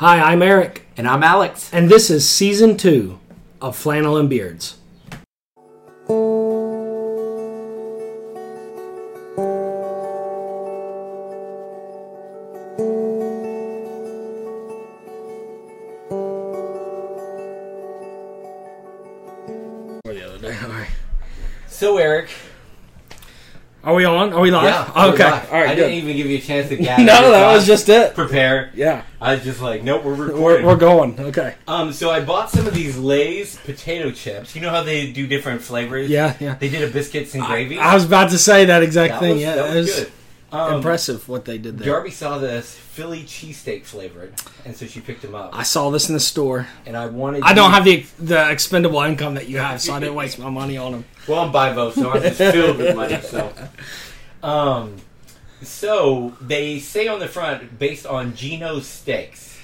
Hi, I'm Eric, And I'm Alex. and this is season two of Flannel and Beards. Are we on? Are we live? Yeah. okay. live. All right. I good. didn't even give you a chance to gather. no, that was just it. prepare. Yeah. I was just like, nope, we're recording. We're, we're going. Okay. um, so I bought some of these Lay's potato chips. You know how they do different flavors? Yeah, yeah. They did a biscuits and gravy. I was about to say that exact that thing. was, yeah, that was was good. Um, impressive what they did there. Darby saw this Philly cheesesteak flavored, and so she picked them up. I saw this in the store. and I wanted. I don't have the the expendable income that you have, so I didn't waste my money on them. Well, I'm bivo, so I'm just filled with money. So, um, so they say on the front, based on Geno's steaks.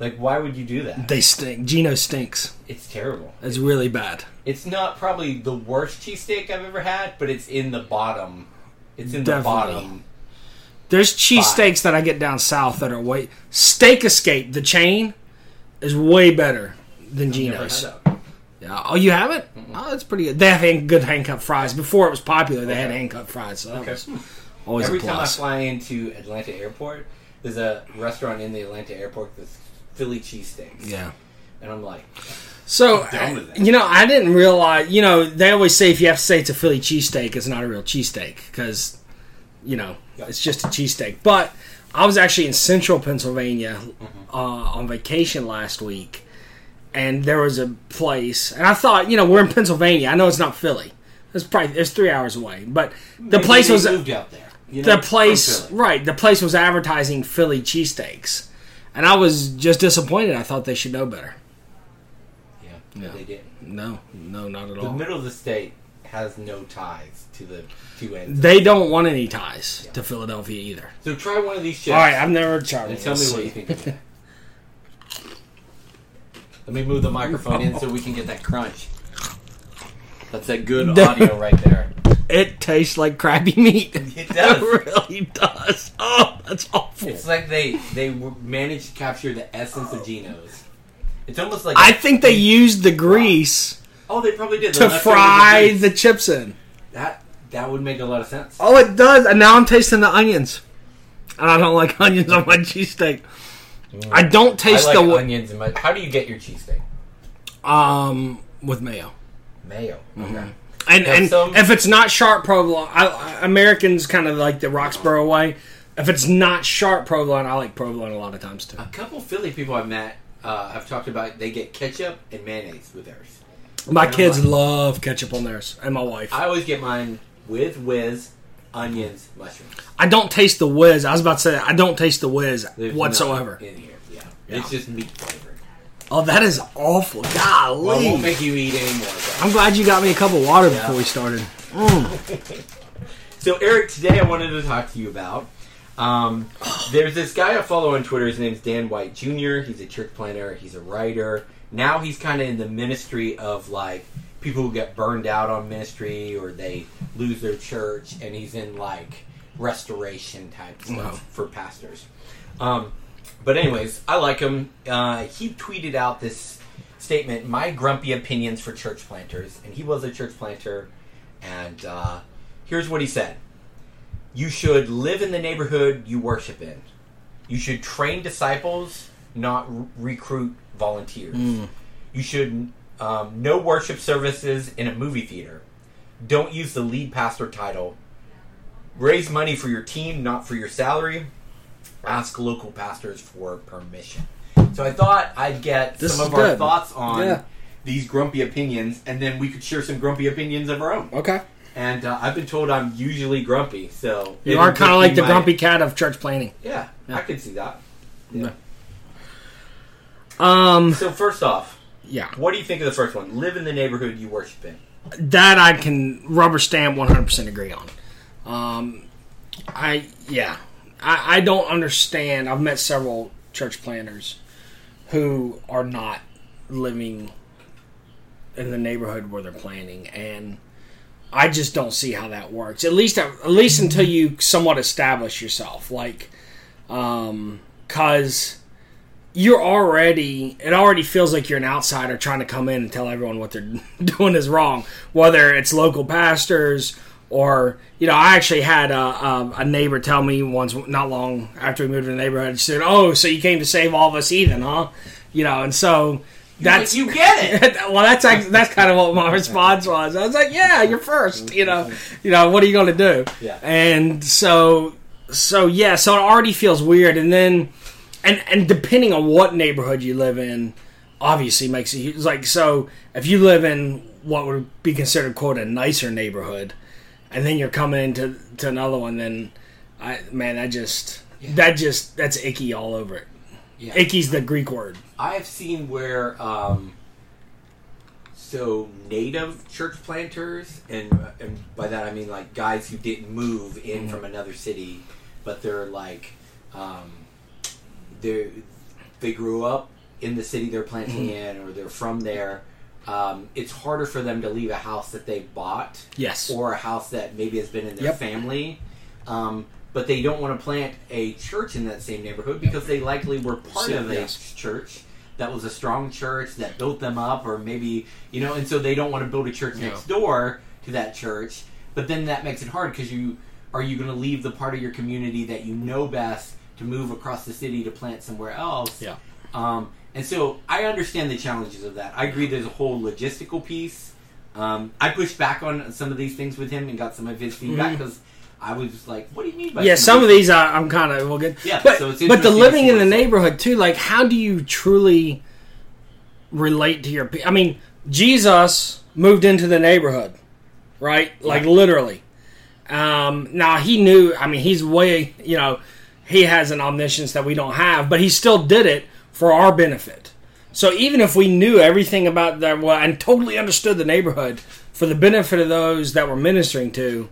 Like, why would you do that? They stink. Gino stinks. It's terrible. It's really bad. It's not probably the worst cheesesteak I've ever had, but it's in the bottom. It's in Definitely. the bottom. There's cheesesteaks that I get down south that are way Steak Escape. The chain is way better than Never Geno's. Had. Yeah. Oh, you haven't? Oh, that's pretty good. They have hand- good hand cut fries. Before it was popular, they had Okay. hand cut fries, so that Okay. was always Every a time I fly into Atlanta Airport, there's a restaurant in the Atlanta Airport that's Philly cheesesteaks. yeah. And I'm like, So, with you know, I didn't realize, you know, they always say if you have to say it's a Philly cheesesteak, it's not a real cheesesteak because, you know, it's just a cheesesteak. But I was actually in central Pennsylvania Mm-hmm. uh, on vacation last week, and there was a place, and I thought, you know, we're in Pennsylvania. I know it's not Philly. It's probably it's three hours away, but the maybe place was moved out there. You know, the place right. The place was advertising Philly cheesesteaks, and I was just disappointed. I thought they should know better. Yeah, Yeah. they didn't. No, no, not at The all. The middle of the state has no ties to the two ends. They don't want any ties to Philadelphia either. So try one of these chips All right, I've never tried and tell me what you think of it. Let me move the microphone in so we can get that crunch. That's that good audio right there. It tastes like crappy meat. It does. really does. Oh, that's awful. It's like they they managed to capture the essence of Geno's. It's almost like I think they used the grease oh they probably did to fry the chips in. that that would make a lot of sense. Oh, it does. And now I'm tasting the onions. And I don't like onions on my cheesesteak. I don't I taste like the onions in my. How do you get your cheesesteak? um with mayo. Mayo. Mm-hmm. Okay. And, Yeah, and some- if it's not sharp provolone, I, I- Americans kind of like the Roxborough way. If it's not sharp provolone, I like provolone a lot of times too. A couple Philly people I've met, uh, I've talked about. They get ketchup and mayonnaise with theirs. My I'm kids like- love ketchup on theirs, and my wife. I, I always get mine with whiz, onions, mushrooms. I don't taste the whiz. I was about to say I don't taste the whiz There's whatsoever. nothing in here. Yeah. It's just meat flavored. Oh, that is awful. Well, I won't make you eat anymore. But. I'm glad you got me a cup of water before we started. So, Eric, today I wanted to talk to you about. Um, there's this guy I follow on Twitter. His name's Dan White Jr. He's a church planter. He's a writer. Now he's kind of in the ministry of like people who get burned out on ministry or they lose their church, and he's in like restoration type stuff Wow. for pastors. Um, but anyways, I like him. Uh, he tweeted out this statement: "My grumpy opinions for church planters," and he was a church planter. And uh, here's what he said: You should live in the neighborhood you worship in. You should train disciples, not r- recruit volunteers. You should um, no worship services in a movie theater. Don't use the lead pastor title. Raise money for your team, not for your salary. Ask local pastors for permission. So I thought I'd get This some of our thoughts on Yeah. these grumpy opinions, and then we could share some grumpy opinions of our own. Okay. And uh, I've been told I'm usually grumpy, so You are kind of like the my- grumpy cat of church planting. Yeah, Yeah. I could see that. Yeah. Um, So first off, yeah, what do you think of the first one? Live in the neighborhood you worship in. that I can rubber stamp 100% agree on. Um, I yeah, I, I don't understand. I've met several church planters who are not living in the neighborhood where they're planning, and I just don't see how that works. At least at least until you somewhat establish yourself, like, um, cause you're already it already feels like you're an outsider trying to come in and tell everyone what they're doing is wrong whether it's local pastors or you know i actually had a, a, a neighbor tell me once not long after we moved to the neighborhood she said oh so you came to save all of us heathen huh? You know and so that's you get it. well that's that's kind of what my response was. I was like yeah you're first you know. You know what are you going to do? Yeah. and so so yeah so it already feels weird. And then and and depending on what neighborhood you live in obviously makes it huge. like so if you live in what would be considered quote a nicer neighborhood and then you're coming into to another one then i man that just that just that's icky all over it Yeah. icky's the greek word I have seen where, um, so native church planters, and and by that I mean like guys who didn't move in Mm-hmm. from another city, but they're like, um, they they grew up in the city they're planting Mm-hmm. in, or they're from there. Um, it's harder for them to leave a house that they bought yes or a house that maybe has been in their Yep. family. Um, but they don't want to plant a church in that same neighborhood because they likely were part of a Yes. church that was a strong church that built them up, or maybe you know, and so they don't want to build a church Yeah. next door to that church. But then that makes it hard because you are you going to leave the part of your community that you know best to move across the city to plant somewhere else? Yeah. Um, and so I understand the challenges of that. I agree there's a whole logistical piece. Um, I pushed back on some of these things with him and got some of his feedback Mhm. because I was like, "What do you mean by yeah, some of these I, I'm kind of well good. Yeah, but so it's but the living in the neighborhood too. Like, how do you truly relate to your? I mean, Jesus moved into the neighborhood, right? Like Yeah. literally. Um, now he knew. I mean, he's way. You know, he has an omniscience that we don't have, but he still did it for our benefit. So even if we knew everything about that well, and totally understood the neighborhood for the benefit of those that we're ministering to,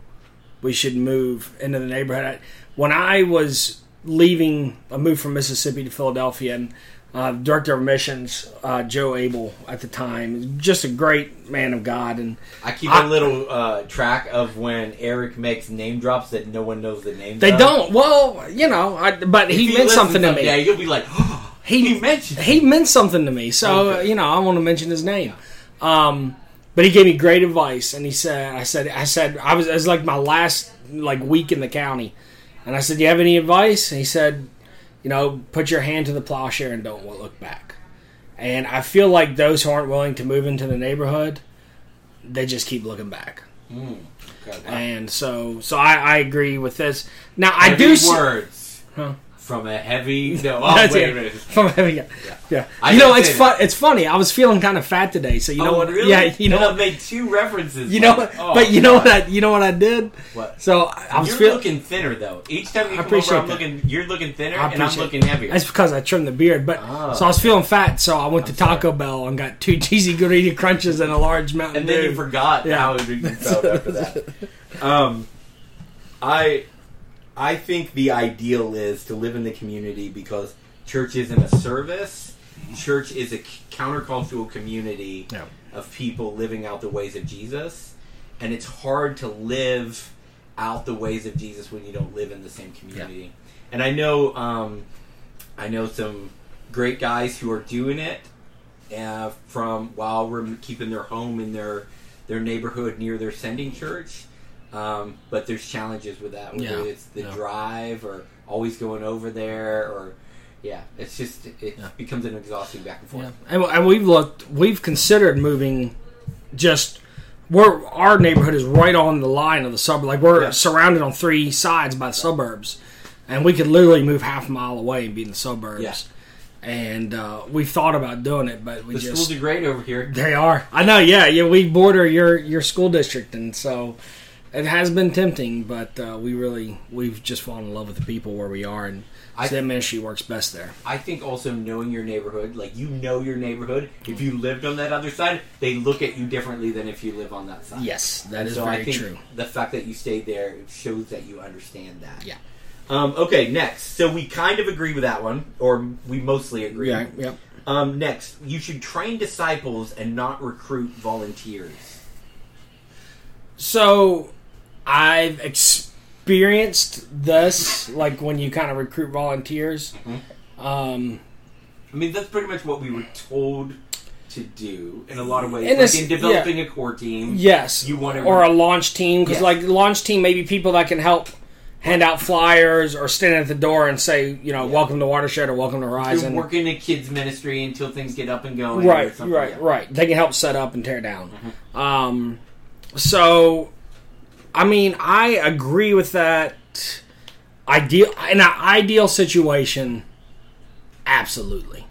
we should move into the neighborhood. When I was leaving, I moved from Mississippi to Philadelphia, and uh, director of missions, uh, Joe Abel at the time, just a great man of God, and I keep I- a little uh, track of when Eric makes name drops that no one knows the name. they don't. Well, you know, I, but he meant something to me. Yeah, you'll be like, He- he, mentioned. he meant something to me. So Okay. you know, I want to mention his name. Um, but he gave me great advice, and he said, "I said, I said, I was, it was like my last like week in the county, and I said, "Do you have any advice?" And he said, "You know, put your hand to the plowshare and don't look back." And I feel like those who aren't willing to move into the neighborhood, they just keep looking back. Mm, okay, wow. And so, so I, I agree with this. Now I Heavy do see- words Huh. From a heavy. No, oh, That's wait it. a minute. From yeah, Yeah. yeah. I you know, it's fun. It's funny. I was feeling kind of fat today, so you know oh, what? really? Yeah, you know what? made two references. You know, like, oh, but you know what? I, you know what I did. What? So I I was You're feeling. looking thinner though. Each time you I come over, I'm that. looking. You're looking thinner, and I'm looking heavier. That's because I trimmed the beard, but Oh. so I was feeling fat, so I went I'm to Taco Bell and got two cheesy gordita crunches and a large Mountain and then Dew. you forgot Yeah. how you felt after that. Um, I I think the ideal is to live in the community because church isn't a service. Church is a countercultural community Yeah. of people living out the ways of Jesus, and it's hard to live out the ways of Jesus when you don't live in the same community. And I know, um, I know some great guys who are doing it uh, from while we're keeping their home in their their neighborhood near their sending church. Um, but there's challenges with that, whether Yeah. it's the Yeah. drive or always going over there, or yeah, it's just it Yeah. becomes an exhausting back and forth. And, and we've looked, we've considered moving just we're our neighborhood is right on the line of the suburb. Like we're surrounded on three sides by the suburbs, and we could literally move half a mile away and be in the suburbs. And uh, we've thought about doing it, but we The just schools are great over here. they are. I know. Yeah, yeah. We border your your school district, and so it has been tempting, but uh, we really we've just fallen in love with the people where we are, and I- that ministry works best there. I think also knowing your neighborhood, like you know your neighborhood. If you lived on that other side, they look at you differently than if you live on that side. Yes, that And is so very I think true. the fact that you stayed there shows that you understand that. Yeah. Um, okay, next. So we kind of agree with that one, or we mostly agree. Yeah, yeah. Um, next, you should train disciples and not recruit volunteers. So I've experienced this, like when you kind of recruit volunteers. Mm-hmm. Um, I mean, that's pretty much what we were told to do in a lot of ways. In like this- in developing a core team. Yes, You want to or a launch team because Yes. like launch team maybe people that can help hand out flyers or stand at the door and say you know Yeah. welcome to Watershed or welcome to You're Horizon. working in kids ministry until things get up and going. right, right, yeah. Mm-hmm. right. They can help set up and tear down. Um, so, I mean, I agree with that. Ideal in an ideal situation, absolutely.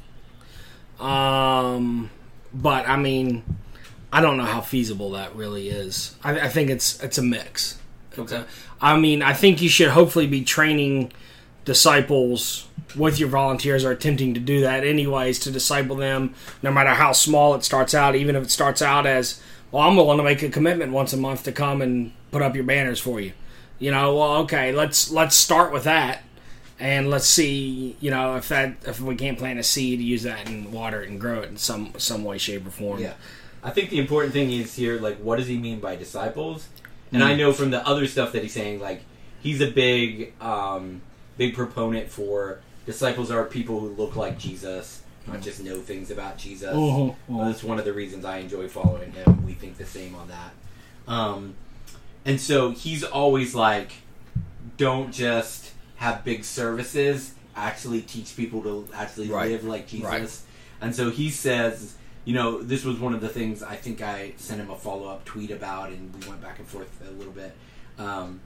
Um, but I mean, I don't know how feasible that really is. I, I think it's it's a mix. It's Okay. a- I mean, I think you should hopefully be training disciples with your volunteers are attempting to do that anyways to disciple them no matter how small it starts out even if it starts out as well i'm willing to make a commitment once a month to come and put up your banners for you you know well okay let's let's start with that and let's see you know if that if we can't plant a seed use that and water it and grow it in some some way shape or form Yeah. I think the important thing is here, like, what does he mean by disciples? And Mm. I know from the other stuff that he's saying, like, he's a big, um, big proponent for disciples are people who look like Jesus, not just know things about Jesus. Mhm, Well, that's one of the reasons I enjoy following him. We think the same on that. Um, and so he's always like, don't just have big services, actually teach people to actually Right. live like Jesus. Right. And so he says, you know, this was one of the things I think I sent him a follow up tweet about, and we went back and forth a little bit. Um,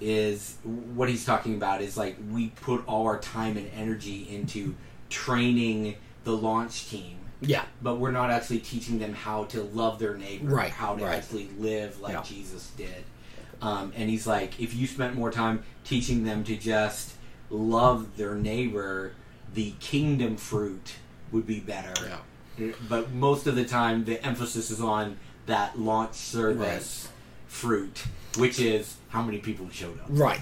is what he's talking about is like we put all our time and energy into training the launch team yeah but we're not actually teaching them how to love their neighbor, Right, how to right. actually live like Yeah. Jesus did. Um, and he's like, if you spent more time teaching them to just love their neighbor, the kingdom fruit would be better. But most of the time, the emphasis is on that launch service fruit, which is how many people showed up. Right,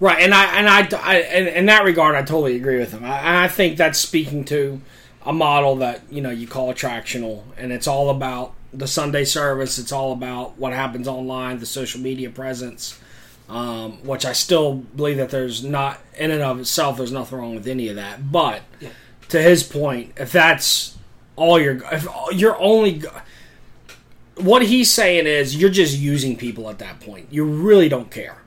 right, and I and I, I in, in that regard, I totally agree with him. I, and I think that's speaking to a model that you know you call attractional, and it's all about the Sunday service. It's all about what happens online, the social media presence, um, which I still believe that there's not in and of itself. There's nothing wrong with any of that, but Yeah. to his point, if that's all you're, if you're only what he's saying is you're just using people at that point. You really don't care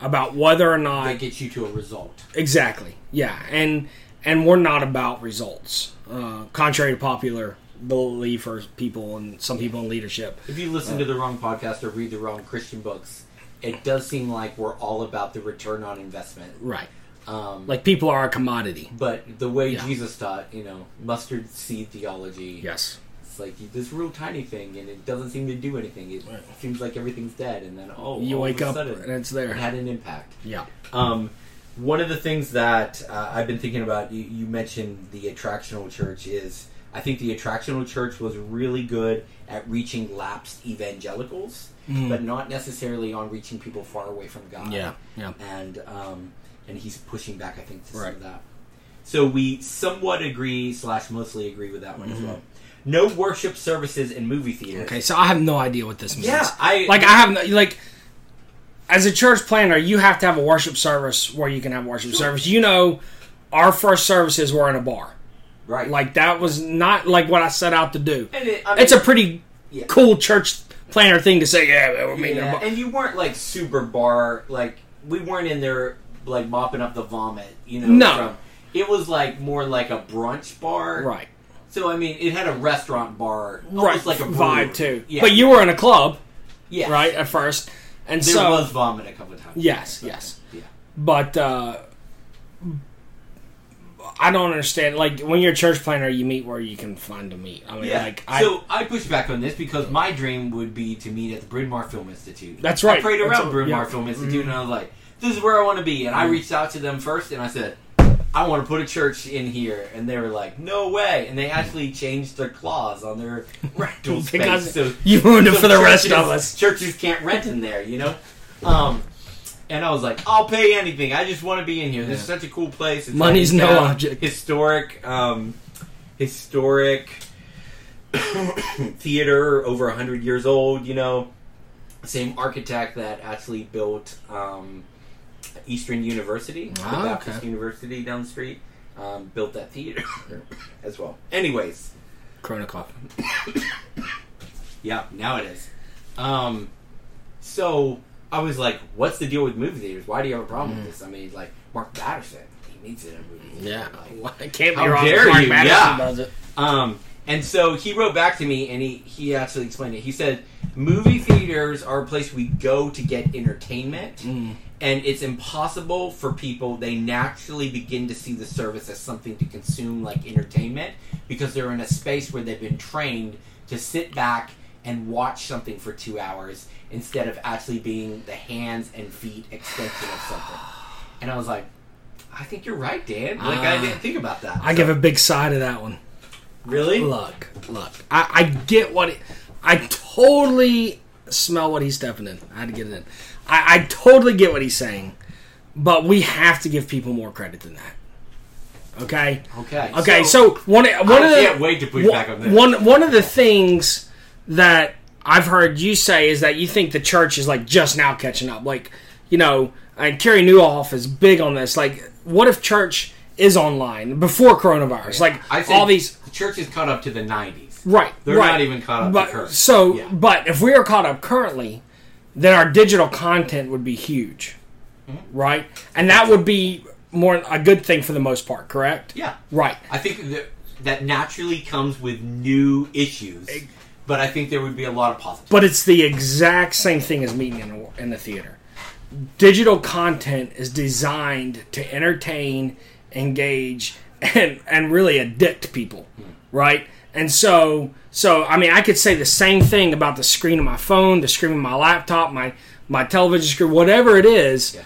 about whether or not That gets you to a result. exactly. Yeah, and and we're not about results, uh, contrary to popular belief or people and some people in leadership. If you listen to the wrong podcast or read the wrong Christian books, it does seem like we're all about the return on investment. Right, Um, like people are a commodity. But the way Yeah. Jesus taught, you know, mustard seed theology, Yes, it's like this real tiny thing, and it doesn't seem to do anything. It Right. seems like everything's dead, and then oh, you wake up sudden, and it's there. it had an impact. Yeah, Um, one of the things that uh, I've been thinking about, you, you mentioned the attractional church, is I think the attractional church was really good at reaching lapsed evangelicals, Mhm. but not necessarily on reaching people far away from God yeah, yeah. and um, and he's pushing back, I think, to some Right. of that. So we somewhat agree slash mostly agree with that one Mm-hmm. as well. No worship services in movie theaters. Okay, so I have no idea what this means. Yeah, I like I have no, like as a church planter, you have to have a worship service where you can have worship service. You know, our first services were in a bar. right. Like that was not like what I set out to do. and it, I mean, It's a pretty Yeah. cool church planter thing to say. Yeah, we're meeting in a yeah, bar. and you weren't like super bar like we weren't in there like mopping up the vomit. You know, No. from- it was like more like a brunch bar. Right, So I mean, it had a restaurant bar, right, like a brewery. vibe too. Yeah. But you were in a club, yeah, right, at first, and There so was vomit a couple of times. yes, yes. Yeah. But uh, I don't understand. Like when you're a church planter, you meet where you can find a meet. I mean, Yeah. like I, so I push back on this because my dream would be to meet at the Bryn Mawr Film Institute. That's right. I prayed That's around a- Bryn Mawr yeah. Film Institute Mhm. and I was like, "This is where I want to be." And I Mhm. reached out to them first and I said, "I want to put a church in here." And they were like, "No way!" And they actually changed their clause on their rental space. So you ruined it for the rest of us. Churches can't rent in there, you know. Um, and I was like, I'll pay anything. I just want to be in here. This is such a cool place. It's Money's no object. Historic, um, historic theater over hundred years old. You know, same architect that actually built um, Eastern University, the Ah, Baptist okay. University down the street. um, built that theater as well. Anyways, Kronikov. yeah, now it is. Um, so I was like, "What's the deal with movie theaters? Why do you have a problem with this?" I mean, like Mark Batterson, he needs it in a movie. theater. Yeah, Like, Well, it can't be How wrong. dare Mark you, Madison yeah. does it. Um, and so he wrote back to me, and he he actually explained it. He said, "Movie theaters are a place we go to get entertainment, Mm. and it's impossible for people. They naturally begin to see the service as something to consume, like entertainment, because they're in a space where they've been trained to sit back and watch something for two hours instead of actually being the hands and feet extension of something." And I was like. I think you're right, Dan. Like I Ah. didn't think about that. I give a big side to that one. Really. Look, look. I, I get what. He, I totally smell what he's stepping in. I had to get it in. I, I totally get what he's saying, but we have to give people more credit than that. Okay. Okay. Okay. So, one one I of the can't wait to push back on this. one one of the things that I've heard you say is that you think the church is like just now catching up. Like, you know, and Carey Nieuwhof is big on this. Like, what if church is online before coronavirus? Like I all these the church is caught up to the '90s. Right. They're right. not even caught up but, to current. So, Yeah. but if we are caught up currently, then our digital content would be huge, Mm-hmm. right? And that would be more a good thing for the most part, correct? Yeah, Right. I think that that naturally comes with new issues, but I think there would be a lot of positives. But it's the exact same thing as meeting in the, in the theater. Digital content is designed to entertain, engage, and and really addict people, right? And so, so I mean, I could say the same thing about the screen of my phone, the screen of my laptop, my my television screen, whatever it is. Yeah.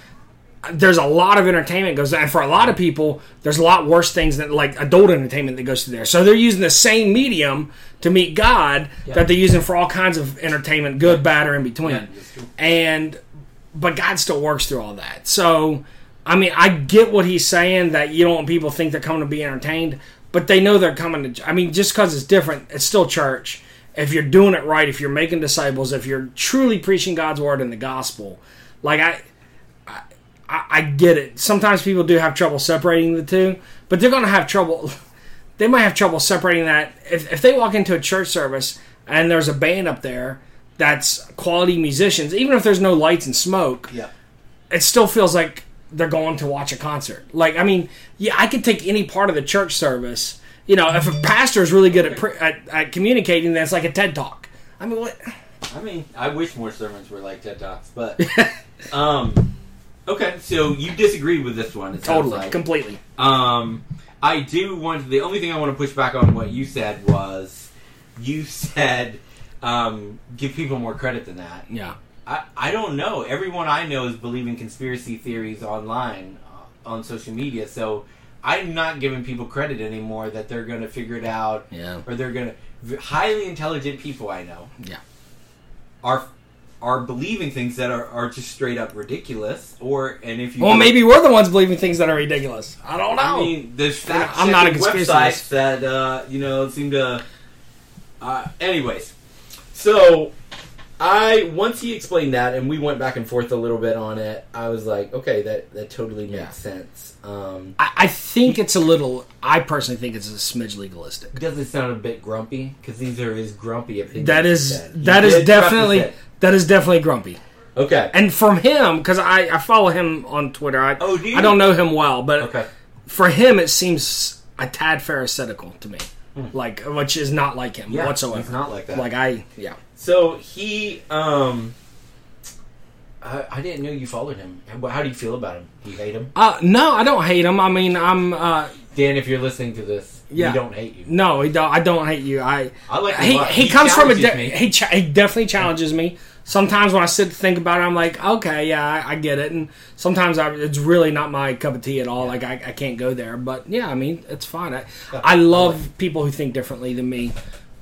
There's a lot of entertainment goes, and for a lot of people, there's a lot worse things that like adult entertainment that goes through there. So they're using the same medium to meet God that they're using for all kinds of entertainment, good, bad, or in between. Yeah. And but God still works through all that. So I mean, I get what he's saying that you don't want people to think they're coming to be entertained, but they know they're coming to. I mean, just because it's different, it's still church. If you're doing it right, if you're making disciples, if you're truly preaching God's word and the gospel, like I, I, I get it. Sometimes people do have trouble separating the two, but they're going to have trouble. They might have trouble separating that if if they walk into a church service and there's a band up there that's quality musicians, even if there's no lights and smoke, Yeah, it still feels like they're going to watch a concert. Like, I mean, yeah, I could take any part of the church service. You know, if a pastor is really good at, pre- at, at communicating, then it's like a TED talk. I mean, what? I mean, I wish more sermons were like TED talks, but um, okay. So you disagree with this one? Totally, like. completely. Um, I do want the only thing I want to push back on what you said was you said um, give people more credit than that. Yeah. I, I don't know. Everyone I know is believing conspiracy theories online uh, on social media, so I'm not giving people credit anymore that they're going to figure it out Yeah. or they're going to. Highly intelligent people I know Yeah. are are believing things that are, are just straight up ridiculous. Or and if you Well, maybe we're the ones believing things that are ridiculous. I don't know. I mean, there's fact I'm not a conspiracy websites that uh, you know seem to. Uh, anyways, so I once he explained that, and we went back and forth a little bit on it. I was like, okay, that that totally makes Yeah. sense. Um, I, I think it's a little. I personally think it's a smidge legalistic. does it sound a bit grumpy? Because these are his grumpy opinions. That he is said. He that is definitely that is definitely grumpy. okay. And from him, because I, I follow him on Twitter. I, Oh, do you? I don't know him well, but Okay. for him, it seems a tad pharisaical to me, like which is not like him Hmm. Yeah, whatsoever. he's not like that. Like I, yeah. So he, um, I, I didn't know you followed him. How, how do you feel about him? Do you hate him, Uh, no, I don't hate him. I mean, I'm. Uh, Dan? If you're listening to this, Yeah. don't hate you. no, he don't, I don't hate you. I. I like a He, he comes from a. De- he cha- he definitely challenges me. Sometimes when I sit to think about it, I'm like, okay, yeah, I, I get it. And sometimes I, it's really not my cup of tea at all. Like I, I can't go there. But yeah, I mean, it's fine. I, I I love people who think differently than me.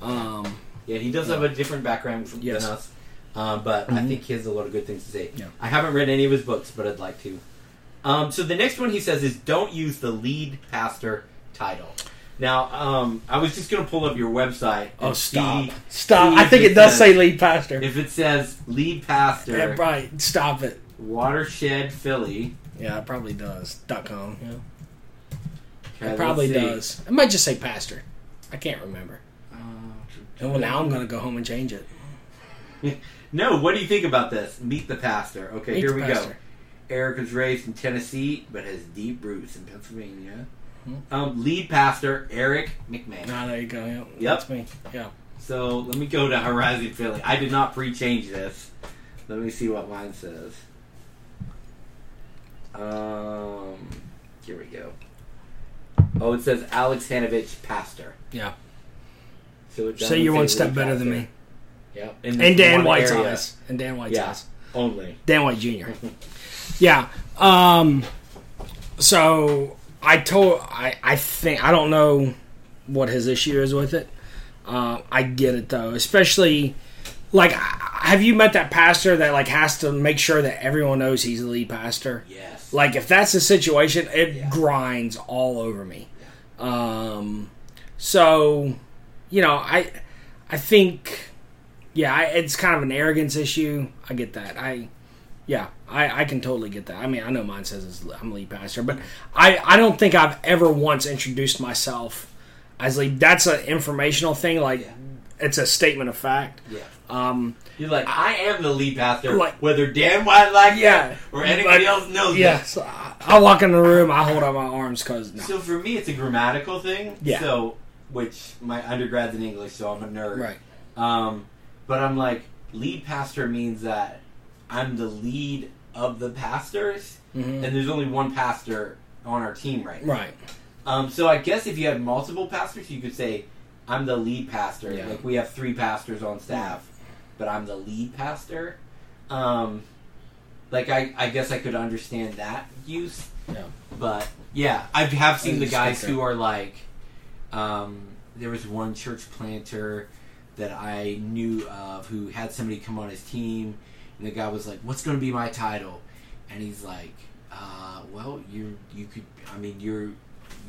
Um, Yeah, he does have a different background from, Yes. than us, uh, but I Mhm. think he has a lot of good things to say. Yeah. I haven't read any of his books, but I'd like to. Um, so the next one he says is don't use the lead pastor title. Now, um, I was just going to pull up your website. oh, stop, see- stop! see I think it does says- say lead pastor. if it says lead pastor, Yeah, right. Stop it. Watershed Philly. Yeah, it probably does. Dot com. Yeah. Okay, It probably does. It might just say pastor. I can't remember. Uh, And well, now I'm going to go home and change it. No, what do you think about this? Meet the pastor. Okay, Meet here we go. pastor. Eric was raised in Tennessee, but has deep roots in Pennsylvania. Mhm. Um, lead pastor Eric McMahon. Ah, there you go. Yep. Yep. That's me. Yeah. So let me go to Horizon Philly. I did not pre-change this. Let me see what mine says. Um, here we go. Oh, it says Alex Hanovich, pastor. Yeah. So, it So doesn't you're one step lead better than me. Yep. And this Dan White's area eyes. And Dan White's Yeah. eyes. Only. Dan White Jr. yeah. Um. So I told I I think I don't know what his issue is with it. Uh, I get it though, especially like have you met that pastor that like has to make sure that everyone knows he's the lead pastor? Yes. Like if that's the situation, it Yeah. grinds all over me. Um, so you know, I I think yeah, I, it's kind of an arrogance issue. I get that. I yeah, I, I can totally get that. I mean, I know mine says I'm lead pastor, but I I don't think I've ever once introduced myself as lead. That's an informational thing. Like Yeah. it's a statement of fact. yeah. Um, You're like, I am the lead pastor, Like- whether Dan White like Yeah. that or anybody Like, else knows yeah, that. so I, I walk in the room, I hold out my arms because no. So for me, it's a grammatical thing. Yeah. So, which my undergrad's in English, so I'm a nerd. right. Um, but I'm like, lead pastor means that I'm the lead of the pastors, Mhm. and there's only one pastor on our team right now. Right. Um, so I guess if you had multiple pastors, you could say, I'm the lead pastor. Yeah. Like we have three pastors on staff, but I'm the lead pastor. Um, like I, I guess I could understand that use. Yeah. But yeah, I have seen the guys who are like, um, there was one church planter that I knew of who had somebody come on his team, and the guy was like, "What's going to be my title?" And he's like, uh, "Well, you you could. I mean, you're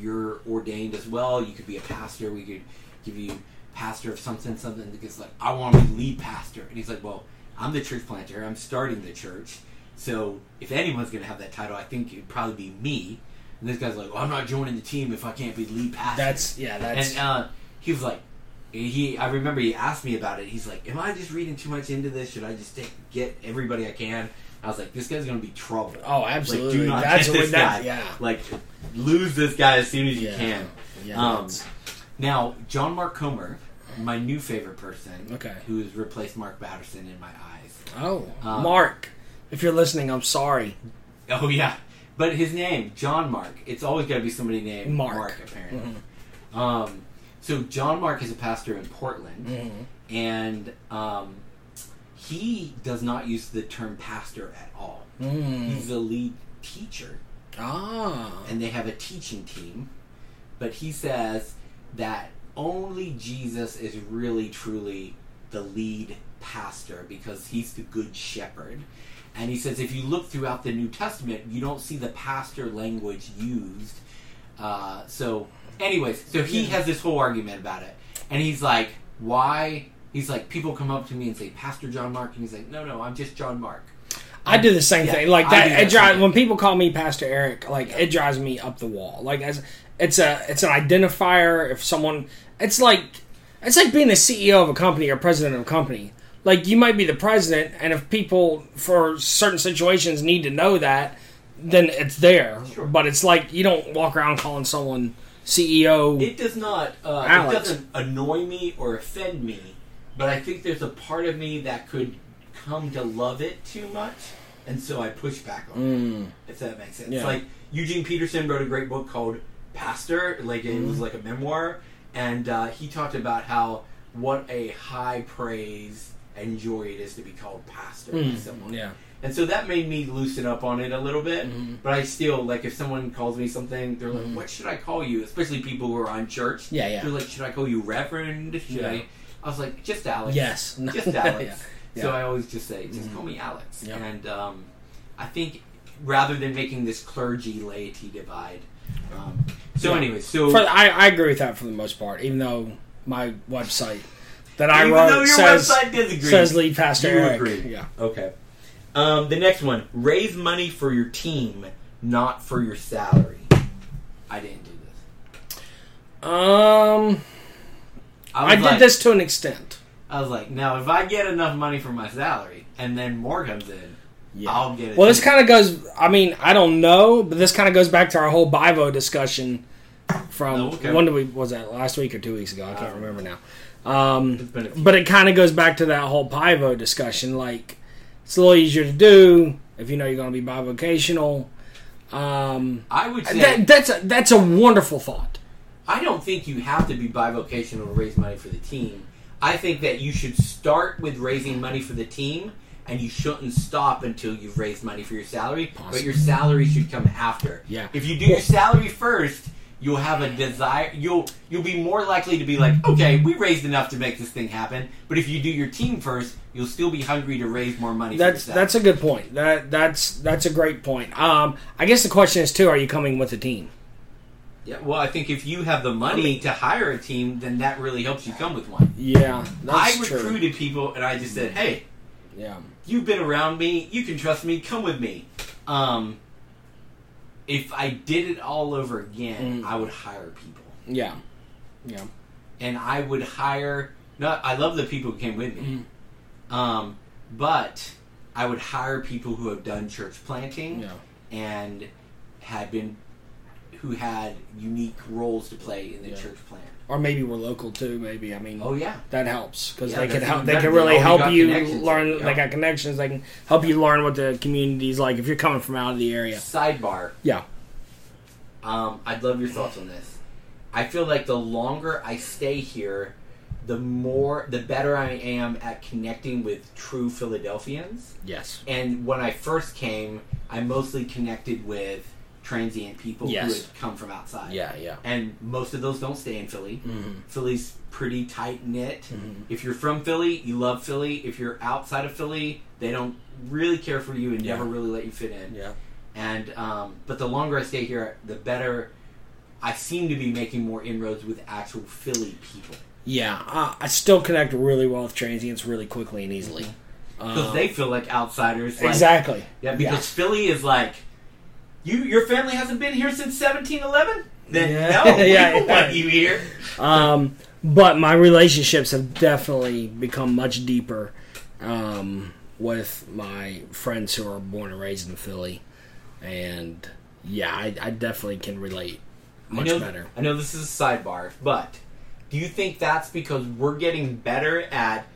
you're ordained as well. You could be a pastor. We could give you pastor of something something." The guy's like, "I want to be lead pastor," and he's like, "Well, I'm the church planter. I'm starting the church." So if anyone's going to have that title, I think it'd probably be me. And this guy's like, well, I'm not joining the team if I can't be lead pastor. That's yeah. That's and uh, he was like, he. I remember he asked me about it. He's like, am I just reading too much into this? Should I just take, get everybody I can? I was like, this guy's going to be trouble. oh, absolutely. Like, do not that's get this that. guy. Yeah. Like, lose this guy as soon as you Yeah. can. Yeah. Um, Now, John Mark Comer, my new favorite person, Okay. who has replaced Mark Batterson in my eyes. oh, um, Mark, if you're listening, I'm sorry. Oh yeah, but his name John Mark. It's always got to be somebody named Mark. Mark, apparently. Mhm. Um, so John Mark is a pastor in Portland, Mhm. and um, he does not use the term pastor at all. Mm. He's the lead teacher, Ah. and they have a teaching team. But he says that only Jesus is really truly the lead pastor because he's the good shepherd. And he says if you look throughout the New Testament, you don't see the pastor language used. Uh, so, anyways, so he Yeah. has this whole argument about it. And he's like, why? He's like, people come up to me and say, Pastor John Mark. And he's like, no, no, I'm just John Mark. I do the same Yeah, thing. Like that, that it drives when people call me Pastor Eric. Like it drives me up the wall. Like as it's a it's an identifier. If someone, it's like it's like being the CEO of a company or president of a company. Like you might be the president, and if people for certain situations need to know that, then it's there. Sure. But it's like you don't walk around calling someone CEO. It does not. Uh, it Alex. doesn't annoy me or offend me, but I think there's a part of me that could come to love it too much, and so I push back on it. Mm. If that makes sense. Yeah. Like Eugene Peterson wrote a great book called Pastor. Like it was like a memoir, and uh, he talked about how what a high praise and joy it is to be called pastor by Mm. someone. Yeah. And so that made me loosen up on it a little bit. Mhm. But I still like if someone calls me something, they're like, Mhm. "What should I call you?" Especially people who are on church. Yeah, yeah. They're like, "Should I call you Reverend?" Should Yeah. I? I was like, "Just Alex." Yes. Just Alex. Yeah. So I always just say, "Just Mhm. call me Alex." Yeah. And um, I think rather than making this clergy laity divide. Um, so, Yeah. anyway, so For, I, I agree with that for the most part, even though my website that I even wrote says, says lead pastor You Eric. agree. Yeah. Okay. Um, the next one: raise money for your team, not for your salary. I didn't do this. Um, I, was did like- this to an extent. I was like, now if I get enough money for my salary and then more comes in, I'll get it. Well, this kind of goes. I mean, I don't know, but this kind of goes back to our whole Bivo discussion from Oh, okay. when did we was that last week or two weeks ago? I can't Um, remember now. Um, It's been a few- but it kind of goes back to that whole Bivo discussion. Like, it's a little easier to do if you know you're going to be bivocational. Um, I would say that, that's a, that's a wonderful thought. I don't think you have to be bivocational to raise money for the team. I think that you should start with raising money for the team, and you shouldn't stop until you've raised money for your salary. But your salary should come after. Yeah. If you do your salary first, you'll have a desire. You'll you'll be more likely to be like, okay, we raised enough to make this thing happen. But if you do your team first, you'll still be hungry to raise more money. That's for that's a good point. That that's that's a great point. Um, I guess the question is too: Are you coming with a team? yeah. Well, I think if you have the money to hire a team, then that really helps you come with one. Yeah, that's I true. recruited people, and I just said, hey. Yeah, you've been around me. You can trust me. Come with me. Um, if I did it all over again, Mm. I would hire people, yeah, yeah. and I would hire. Not. I love the people who came with me, Mm. um, but I would hire people who have done church planting Yeah. and had been who had unique roles to play in the Yeah. church plan. Or maybe we're local too. Maybe I mean Oh yeah, that helps because Yeah, they can help. They can really already help you learn. Yeah. They got connections. They can help you learn what the community's like if you're coming from out of the area. Sidebar. Yeah. Um, I'd love your thoughts on this. I feel like the longer I stay here, the more, the better I am at connecting with true Philadelphians. Yes. And when I first came, I mostly connected with transient people who Yes. had come from outside. Yeah. Yeah. And most of those don't stay in Philly. Mhm. Philly's pretty tight knit. Mhm. If you're from Philly, you love Philly. If you're outside of Philly, they don't really care for you and Yeah. never really let you fit in. Yeah. And um, but the longer I stay here, the better. I seem to be making more inroads with actual Philly people Yeah. Uh, I still connect really well with transients really quickly and easily. because Um, they feel like outsiders. Like, exactly. Yeah, because Philly is like, you your family hasn't been here since 1711. Then Yeah. no, we Yeah, don't yeah. want you here. Um, but my relationships have definitely become much deeper um, with my friends who are born and raised in Philly, and yeah, I, I definitely can relate much I know, better. I know this is a sidebar, but do you think that's because we're getting better at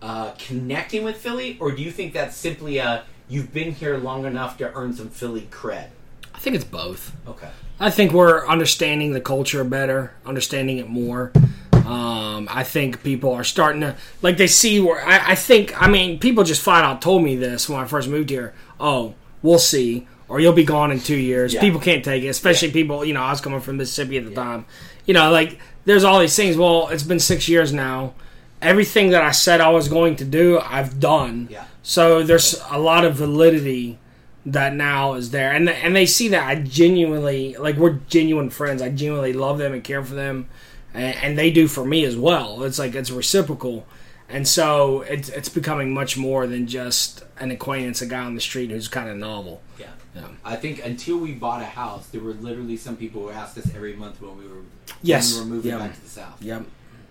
uh, connecting with Philly, or do you think that's simply a you've been here long enough to earn some Philly cred? I think it's both. Okay. I think we're understanding the culture better, understanding it more. Um, I think people are starting to like they see where I, I think I mean people just flat out told me this when I first moved here. Oh, we'll see, or you'll be gone in two years. Yeah. People can't take it, especially people. You know, I was coming from Mississippi at the time. You know, like there's all these things. Well, it's been six years now. Everything that I said I was going to do, I've done. Yeah. So there's a lot of validity that now is there, and and they see that I genuinely like we're genuine friends. I genuinely love them and care for them, and, and they do for me as well. It's like it's reciprocal, and so it's it's becoming much more than just an acquaintance, a guy on the street who's kind of novel. Yeah. Yeah. I think until we bought a house, there were literally some people who asked us every month when we were Yes. when we were moving Yeah. back to the south. Yep.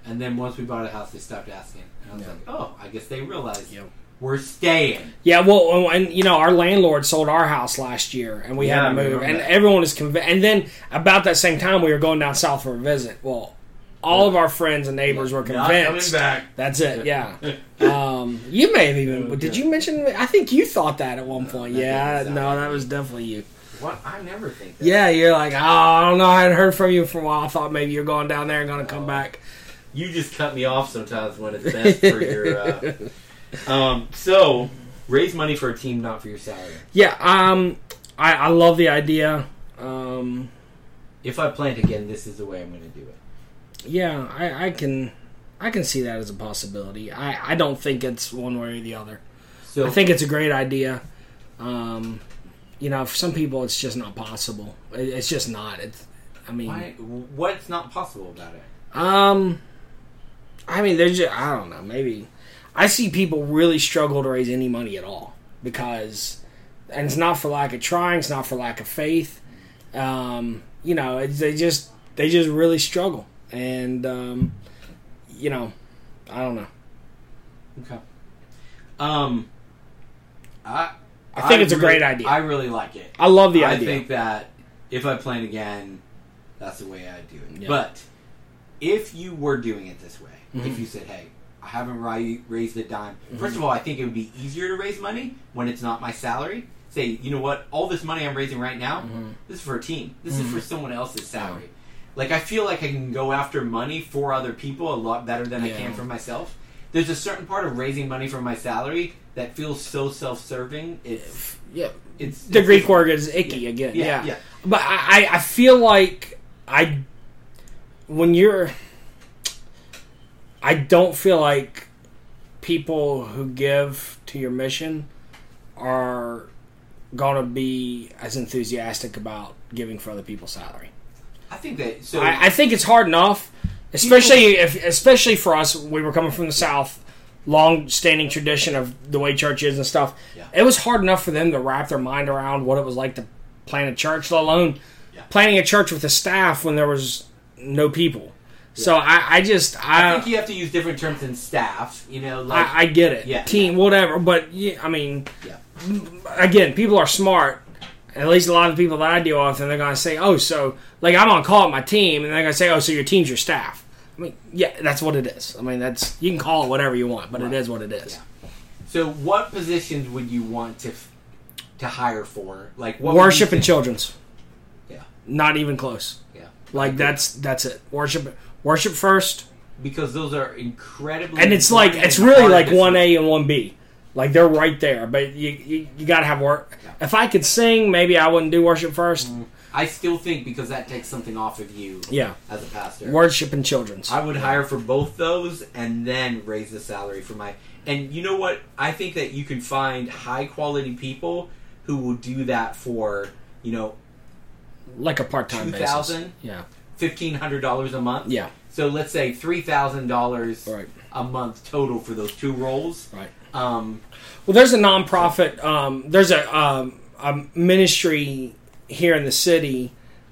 And then once we bought a house, they stopped asking. And I was Yeah. like, oh, I guess they realized Yep. We're staying. Yeah, well, and you know, our landlord sold our house last year, and we Yeah, had to move, and that. everyone is convinced. And then about that same time, we were going down south for a visit. Well, all of our friends and neighbors were convinced. back. That's it. Yeah. um, you may have even. Did you mention? I think you thought that at one point. that Yeah. No, that was definitely you. What? I never think that. Yeah, you're like, oh, I don't know. I hadn't heard from you for a while. I thought maybe you're going down there and going to come Oh. back. You just cut me off sometimes when it's best for your. Uh... Um, so, raise money for a team, not for your salary. Yeah. Um, I, I love the idea. Um, If I plant again, this is the way I'm going to do it. Yeah, I, I can I can see that as a possibility. I, I don't think it's one way or the other. So I think it's a great idea. Um, you know, for some people, it's just not possible. It, it's just not. It's. I mean, why, what's not possible about it? um, I mean, there's just I don't know. Maybe I see people really struggle to raise any money at all because, and it's not for lack of trying. It's not for lack of faith. Um, you know, it's, they just they just really struggle, and um, you know, I don't know. Okay. Um, I I think it's a great idea. I really like it. I love the I idea. I think that if I plan again, that's the way I do it. Yeah. But if you were doing it this way, Mhm. if you said, "Hey, I haven't ri- raised a dime," Mm-hmm. first of all, I think it would be easier to raise money when it's not my salary. Say, you know what? All this money I'm raising right now, Mhm. this is for a team. This Mhm. is for someone else's salary. Like I feel like I can go after money for other people a lot better than I can for myself. There's a certain part of raising money for my salary that feels so self-serving. It's yeah, it's the it's Greek word is icky Yeah. again. Yeah, Yeah, yeah. But I, I- I feel like I when you're I don't feel like people who give to your mission are gonna be as enthusiastic about giving for other people's salary. I think that so. I, I think it's hard enough, especially if, especially for us. We were coming from the South, long-standing tradition of the way church is and stuff. Yeah. It was hard enough for them to wrap their mind around what it was like to plant a church, let alone Yeah. planning a church with a staff when there was no people. So I, I just I I, think you have to use different terms than staff. You know, like I, I get it, Yeah. team, whatever. But yeah, I mean, Yeah. again, people are smart. At least a lot of the people that I deal with, and they're going to say, "Oh, so like I'm on call at my team," and they're going to say, "Oh, so your team's your staff." I mean, yeah, that's what it is. I mean, that's you can call it whatever you want, but Right. it is what it is. Yeah. So, what positions would you want to to hire for? Like what Worship and children's, Yeah, not even close. yeah. Like that's that's it. Worship, worship first, Because those are incredibly and it's like it's really like one A and one B. Like they're right there, but you you, you got to have work. Yeah. If I could sing, maybe I wouldn't do worship first. Mm. I still think because that takes something off of you Yeah, as a pastor. worship and children's. I would hire for both those and then raise the salary for my. And you know what? I think that you can find high quality people who will do that for you know like a part time two basis. thousand, Yeah, fifteen hundred dollars a month. yeah, So let's say three thousand dollars right, a month total for those two roles. right. Um, Well, there's a nonprofit. Um, there's a, um, a ministry here in the city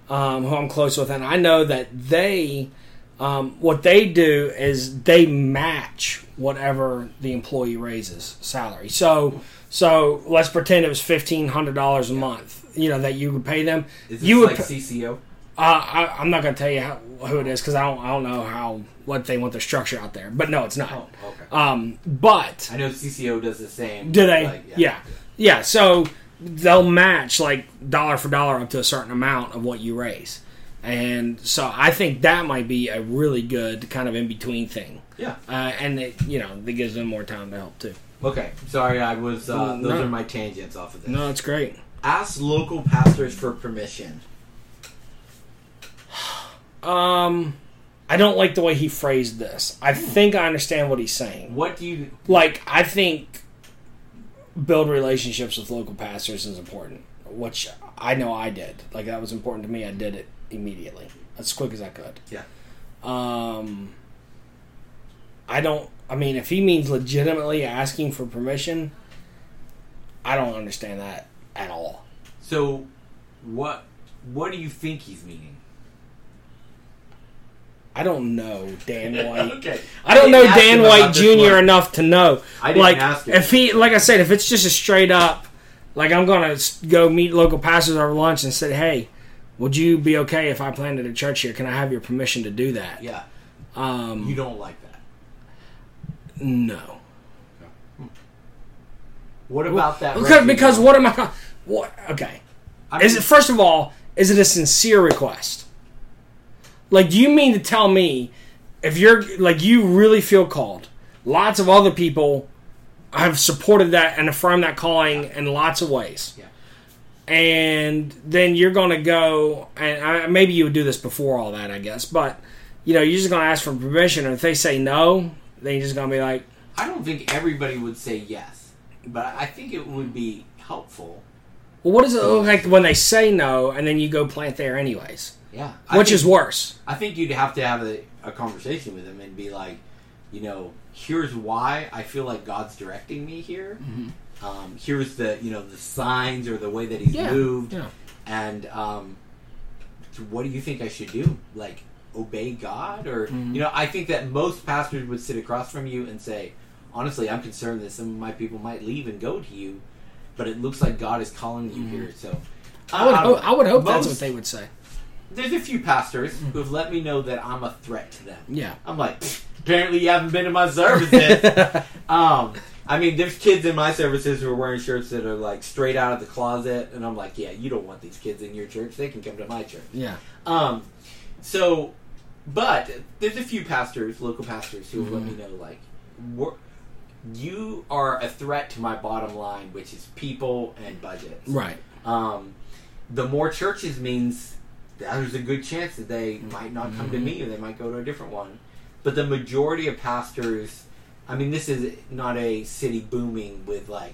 um, who I'm close with, and I know that they, um, what they do is they match whatever the employee raises salary. So, so let's pretend it was fifteen hundred dollars a month. You know that you would pay them. is this You would. like CCO? Uh, I, I'm not going to tell you how, who it is because I don't. I don't know how what they want their structure out there. But no, it's not. Oh, okay. Um, but I know CCO does the same. do they? like, yeah. yeah. So they'll match like dollar for dollar up to a certain amount of what you raise. And so I think that might be a really good kind of in between thing. Yeah. Uh, and it, you know, that gives them more time to help too. Okay. Sorry, I was. Uh, those no. are my tangents off of this. No, it's great. Ask local pastors for permission. Um, I don't like the way he phrased this. I think I understand what he's saying. What do you? Like, I think build relationships with local pastors is important, which I know I did. Like, that was important to me. I did it immediately, as quick as I could. Yeah. Um, I don't. I mean, if he means legitimately asking for permission, I don't understand that at all. So, what? What do you think he's meaning? I don't know Dan White. okay. I don't didn't know Dan White Jr. enough to know. I didn't like, ask him. if he, like I said, if it's just a straight up, like I'm gonna go meet local pastors over lunch and say, hey, would you be okay if I planted a church here? Can I have your permission to do that? Yeah. Um, You don't like that. no. What about that? Because, because what am I? What? Okay. I Is it first of all? Is it a sincere request? Like, do you mean to tell me if you're like you really feel called? Lots of other people have supported that and affirmed that calling in lots of ways. Yeah. And then you're going to go and I, maybe you would do this before all that, I guess. But you know, you're just going to ask for permission, and if they say no, then you're just going to be like, I don't think everybody would say yes, but I think it would be helpful. "Well, what does it look like when they say no, and then you go plant there anyways?" Yeah. I Which think- is worse. I think you'd have to have a, a conversation with him and be like, you know, here's why I feel like God's directing me here. Um, here's the you know the signs or the way that He's moved, yeah. and um, what do you think I should do? Like obey God, or you know, I think that most pastors would sit across from you and say, honestly, I'm concerned that some of my people might leave and go to you, but it looks like God is calling you here. So I would, don't hope. I would hope that's what they would say. There's a few pastors who have let me know that I'm a threat to them. Yeah. I'm like, apparently you haven't been to my services. um, I mean, there's kids in my services who are wearing shirts that are like straight out of the closet, and I'm like, yeah, you don't want these kids in your church. They can come to my church. Yeah. Um, so, but there's a few pastors, local pastors, who have let me know like, you are a threat to my bottom line, which is people and budgets. Right. Um, the more churches means there's a good chance that they might not come to me or they might go to a different one. But the majority of pastors, I mean, this is not a city booming with like,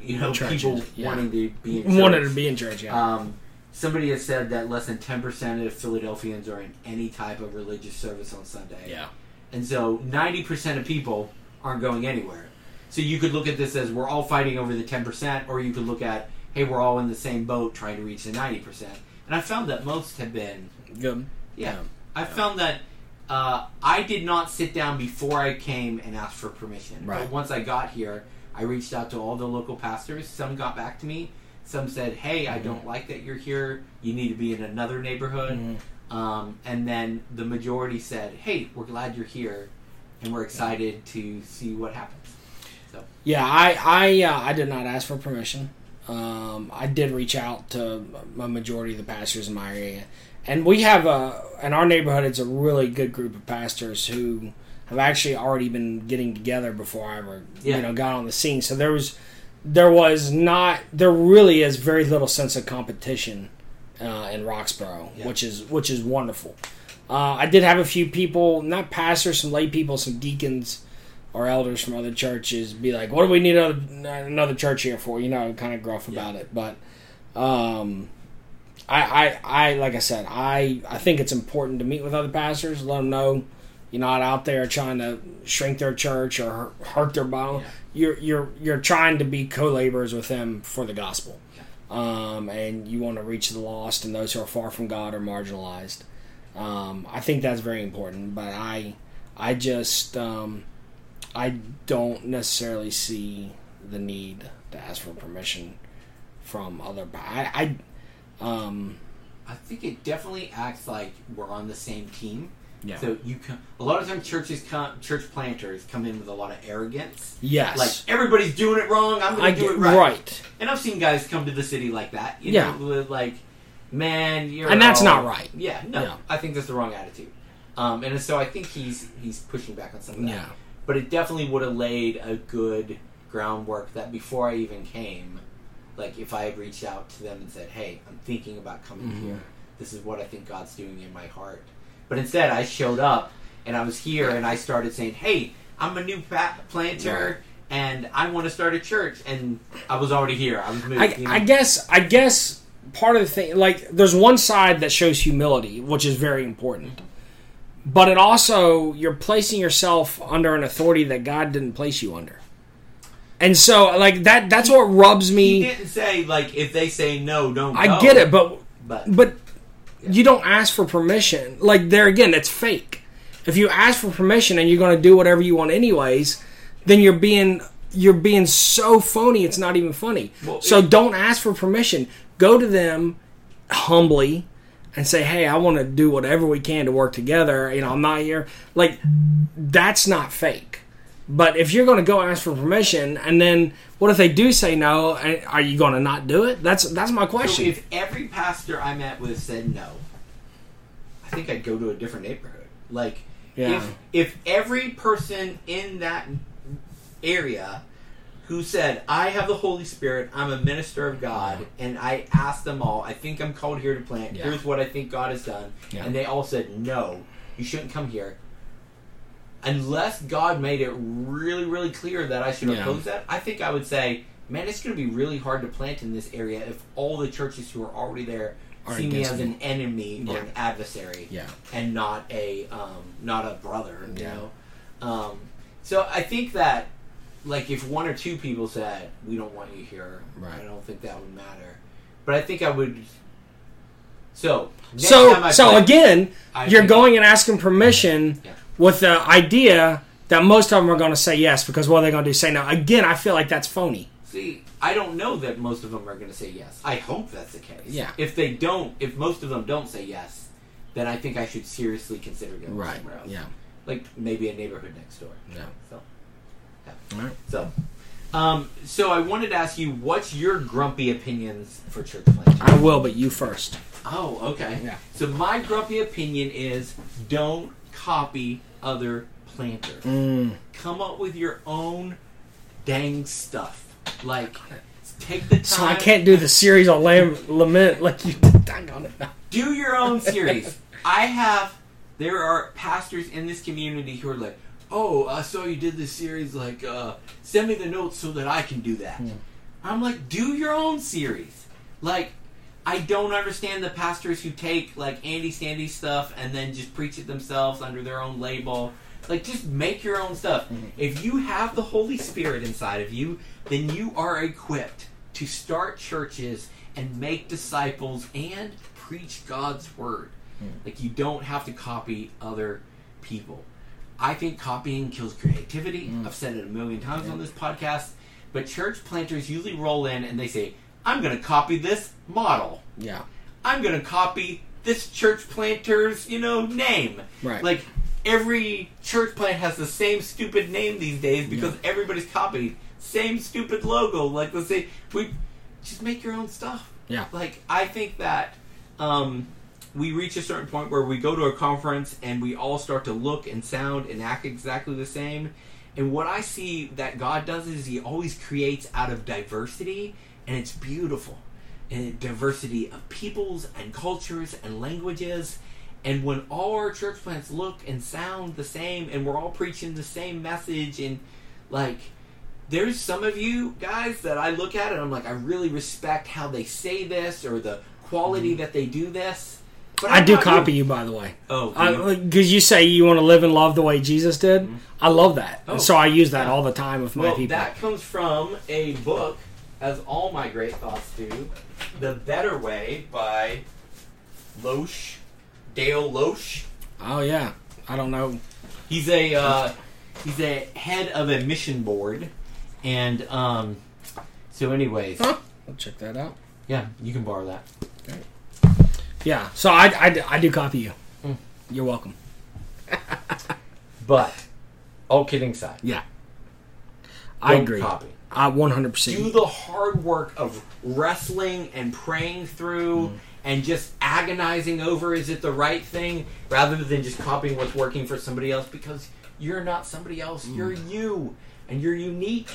you know, Churches, people yeah. wanting to be in church. Wanted to be in church, yeah. Um, somebody has said that less than 10% of Philadelphians are in any type of religious service on Sunday. yeah. And so 90% of people aren't going anywhere. So you could look at this as we're all fighting over the 10%, or you could look at, hey, we're all in the same boat trying to reach the 90%. And I found that most have been, Good. yeah. Yeah. I found that uh, I did not sit down before I came and asked for permission. Right. But once I got here, I reached out to all the local pastors. Some got back to me. Some said, hey, I don't like that you're here. You need to be in another neighborhood. Mhm. Um, and then the majority said, "Hey, we're glad you're here, and we're excited to see what happens." So Yeah, I I uh, I did not ask for permission. Um, I did reach out to a majority of the pastors in my area, and we have a in our neighborhood. It's a really good group of pastors who have actually already been getting together before I ever Yeah. you know got on the scene. So there was there was not there really is very little sense of competition uh, in Roxborough, Yeah. which is which is wonderful. Uh, I did have a few people, not pastors, some lay people, some deacons or elders from other churches, be like, "What do we need another, another church here for?" You know, kind of gruff Yeah. about it. But um, I, I, I, like I said, I, I think it's important to meet with other pastors, let them know you're not out there trying to shrink their church or hurt- hurt their bottom. Yeah. You're, you're, you're trying to be co-laborers with them for the gospel, um, and you want to reach the lost and those who are far from God or marginalized. Um, I think that's very important, but I, I just, um, I don't necessarily see the need to ask for permission from other. I, I um, I think it definitely acts like we're on the same team. yeah, So you come, a lot of times churches come, church planters come in with a lot of arrogance. yes, Like everybody's doing it wrong. I'm going to do it right. right, And I've seen guys come to the city like that. You Yeah. know, like, man, you're And that's all- not right. Yeah, no, Yeah. I think that's the wrong attitude. Um, and so I think he's he's pushing back on some of that. yeah, but it definitely would have laid a good groundwork that before I even came, like if I had reached out to them and said, "Hey, I'm thinking about coming Mhm. here. This is what I think God's doing in my heart." But instead, I showed up and I was here and I started saying, "Hey, I'm a new planter." And I want to start a church, and I was already here. I was moved. I, you know? I guess I guess part of the thing like there's one side that shows humility, which is very important. But it also you're placing yourself under an authority that God didn't place you under. And so like that that's what rubs he me didn't say like if they say no, don't. I go. get it, but but but you don't ask for permission. Like there again, it's fake. If you ask for permission and you're going to do whatever you want anyways, then you're being you're being so phony. It's not even funny. Well, so it- don't ask for permission. Go to them humbly and say, "Hey, I want to do whatever we can to work together. You know, I'm not here." Like that's not fake. But if you're going to go ask for permission, and then what if they do say no? And are you going to not do it? That's that's my So question. if every pastor I met with said no, I think I'd go to a different neighborhood. Like Yeah. if if every person in that area who said, I have the Holy Spirit, I'm a minister of God, and I asked them all, I think I'm called here to plant, Yeah. here's what I think God has done, Yeah. and they all said, No, you shouldn't come here. Unless God made it really, really clear that I should Yeah. oppose that, I think I would say, man, it's going to be really hard to plant in this area if all the churches who are already there Are see me as an enemy or an adversary yeah. and not a um, not a brother. You know, um, so I think that like if one or two people said we don't want you here, Right. I don't think that would matter. But I think I would So, So so play- again, I you're going and asking permission Yeah. with the idea that most of them are going to say yes because what are they going to do? Say no. Again, I feel like that's phony. See, I don't know that most of them are going to say yes. I hope that's the case. Yeah. If they don't, if most of them don't say yes, then I think I should seriously consider going Right. somewhere else. Yeah. Like maybe a neighborhood next door. Yeah. So, All right. so, um, so I wanted to ask you, what's your grumpy opinions for church planting? I will, but you first. Oh, okay. Yeah. So my grumpy opinion is don't copy other planters. Mm. Come up with your own dang stuff. Like, take the time. So I can't do the series on lam- lament like you. Dang on it. do your own series. I have. There are pastors in this community who are like, "Oh, I saw you did this series. Like, uh, send me the notes so that I can do that." Hmm. I'm like, "Do your own series." Like, I don't understand the pastors who take like Andy Stanley stuff and then just preach it themselves under their own label. Like, just make your own stuff. Hmm. If you have the Holy Spirit inside of you, then you are equipped to start churches and make disciples and preach God's word. Hmm. Like, you don't have to copy other people. I think copying kills creativity. I've said it a million times on this podcast. But church planters usually roll in and they say, I'm going to copy this model. Yeah. I'm going to copy this church planter's, you know, name. Right. Like every church plant has the same stupid name these days because everybody's copied same stupid logo. Like the say, We just make your own stuff. Yeah. Like I think that um, we reach a certain point where we go to a conference and we all start to look and sound and act exactly the same. And what I see that God does is He always creates out of diversity, and it's beautiful. And diversity of peoples and cultures and languages. And when all our church plants look and sound the same, and we're all preaching the same message, and like, there's some of you guys that I look at and I'm like, I really respect how they say this or the quality mm-hmm. that they do this. But Mm-hmm. I do copy you. you, by the way. Oh? Because you say you want to live and love the way Jesus did. I love that. Oh. So I use that all the time with my people. that comes from a book, as all my great thoughts do, "The Better Way" by Losch, Dale Losch. Oh, yeah. I don't know. He's a uh, he's a head of a mission board, and um, so anyways, Huh? I'll check that out. yeah, you can borrow that. Yeah. So I, I, I do copy you. Mm. You're welcome. But all kidding aside, Yeah. I agree. Copy. I 100%. do the hard work of wrestling and praying through mm-hmm. and just agonizing over is it the right thing rather than just copying what's working for somebody else because you're not somebody else mm. you're you and you're unique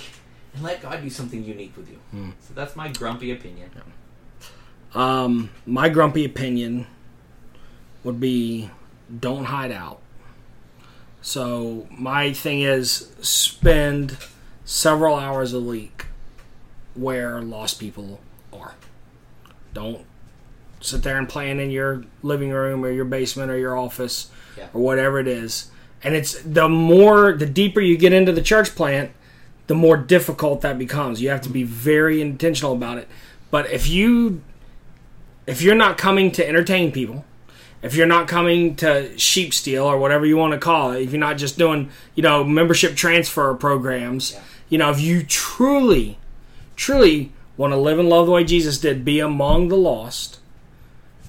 and let god do something unique with you mm. so that's my grumpy opinion Um, my grumpy opinion would be don't hide out. So my thing is spend several hours a week where lost people are. Don't sit there and plan in your living room or your basement or your office Yeah. or whatever it is. And it's the more the deeper you get into the church plant, the more difficult that becomes. You have to be very intentional about it. But if you if you're not coming to entertain people, if you're not coming to sheep steal or whatever you want to call it, if you're not just doing, you know, membership transfer programs, Yeah. you know, if you truly, truly want to live and love the way Jesus did, be among the lost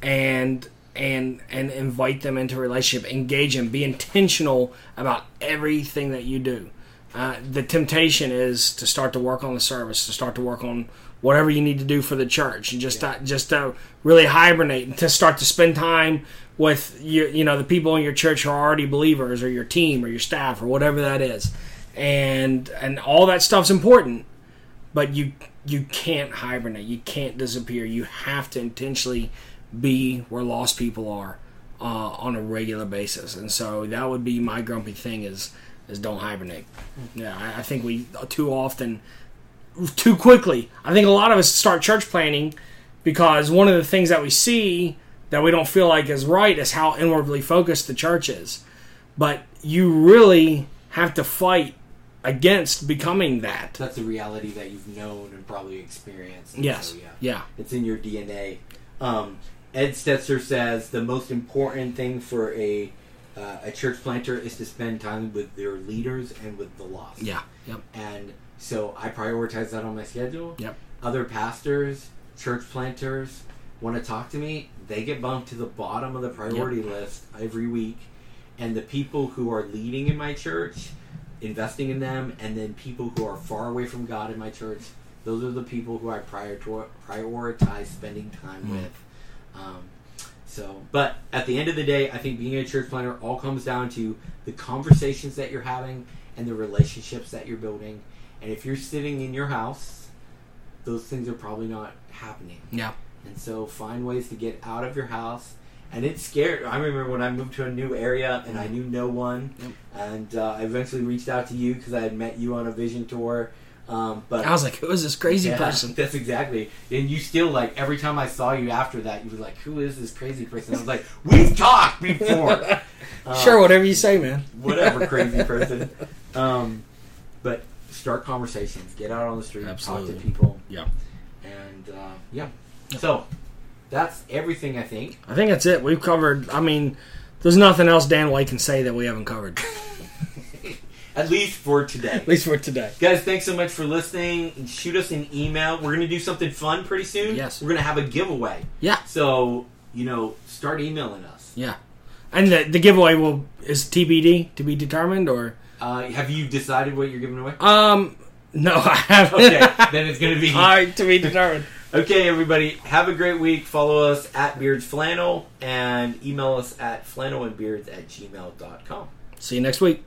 and and and invite them into relationship, engage them, be intentional about everything that you do. Uh, the temptation is to start to work on the service, to start to work on whatever you need to do for the church, and just to, uh, just to really hibernate and to start to spend time with your, you know, the people in your church who are already believers, or your team, or your staff, or whatever that is, and and all that stuff's important, but you you can't hibernate, you can't disappear, you have to intentionally be where lost people are uh, on a regular basis, and so that would be my grumpy thing is is don't hibernate. Hmm. Yeah, I, I think we too often, too quickly. I think a lot of us start church planting because one of the things that we see that we don't feel like is right is how inwardly focused the church is. But you really have to fight against becoming that. that's a reality that you've known and probably experienced and Yes. so, yeah Yeah. it's in your dna um, Ed Stetzer says the most important thing for a uh, a church planter is to spend time with their leaders and with the lost. Yeah. Yep. And so I prioritize that on my schedule. Yep. Other pastors, church planters want to talk to me, they get bumped to the bottom of the priority list every week. And the people who are leading in my church, investing in them, and then people who are far away from God in my church, those are the people who I prior- prioritize spending time Mm. with. Um, so, but at the end of the day, I think being a church planter all comes down to the conversations that you're having and the relationships that you're building. And if you're sitting in your house, those things are probably not happening. Yeah. And so find ways to get out of your house. And it's scary. I remember when I moved to a new area and I knew no one, Yep. and uh, I eventually reached out to you because I had met you on a vision tour. Um, but I was like, who is this crazy yeah, person? That's exactly. And you still like every time I saw you after that, you were like, "Who is this crazy person?" I was like, "We've talked before." Sure, whatever you say, man. whatever, crazy person. Um, but start conversations. Get out on the street. Absolutely. Talk to people. Yeah. And uh, yeah. So that's everything. I think. I think that's it. We've covered. I mean, there's nothing else Dan White can say that we haven't covered. At least for today. At least for today. Guys, thanks so much for listening. Shoot us an email. We're going to do something fun pretty soon. Yes. We're going to have a giveaway. Yeah. So, you know, start emailing us. Yeah. And the, the giveaway will is TBD to be determined, or Uh, have you decided what you're giving away? um, no, I haven't. Okay, then it's going to be. Right, to be determined. Okay, everybody, have a great week. Follow us at Beards Flannel and email us at flannelandbeards at gmail.com. See you next week.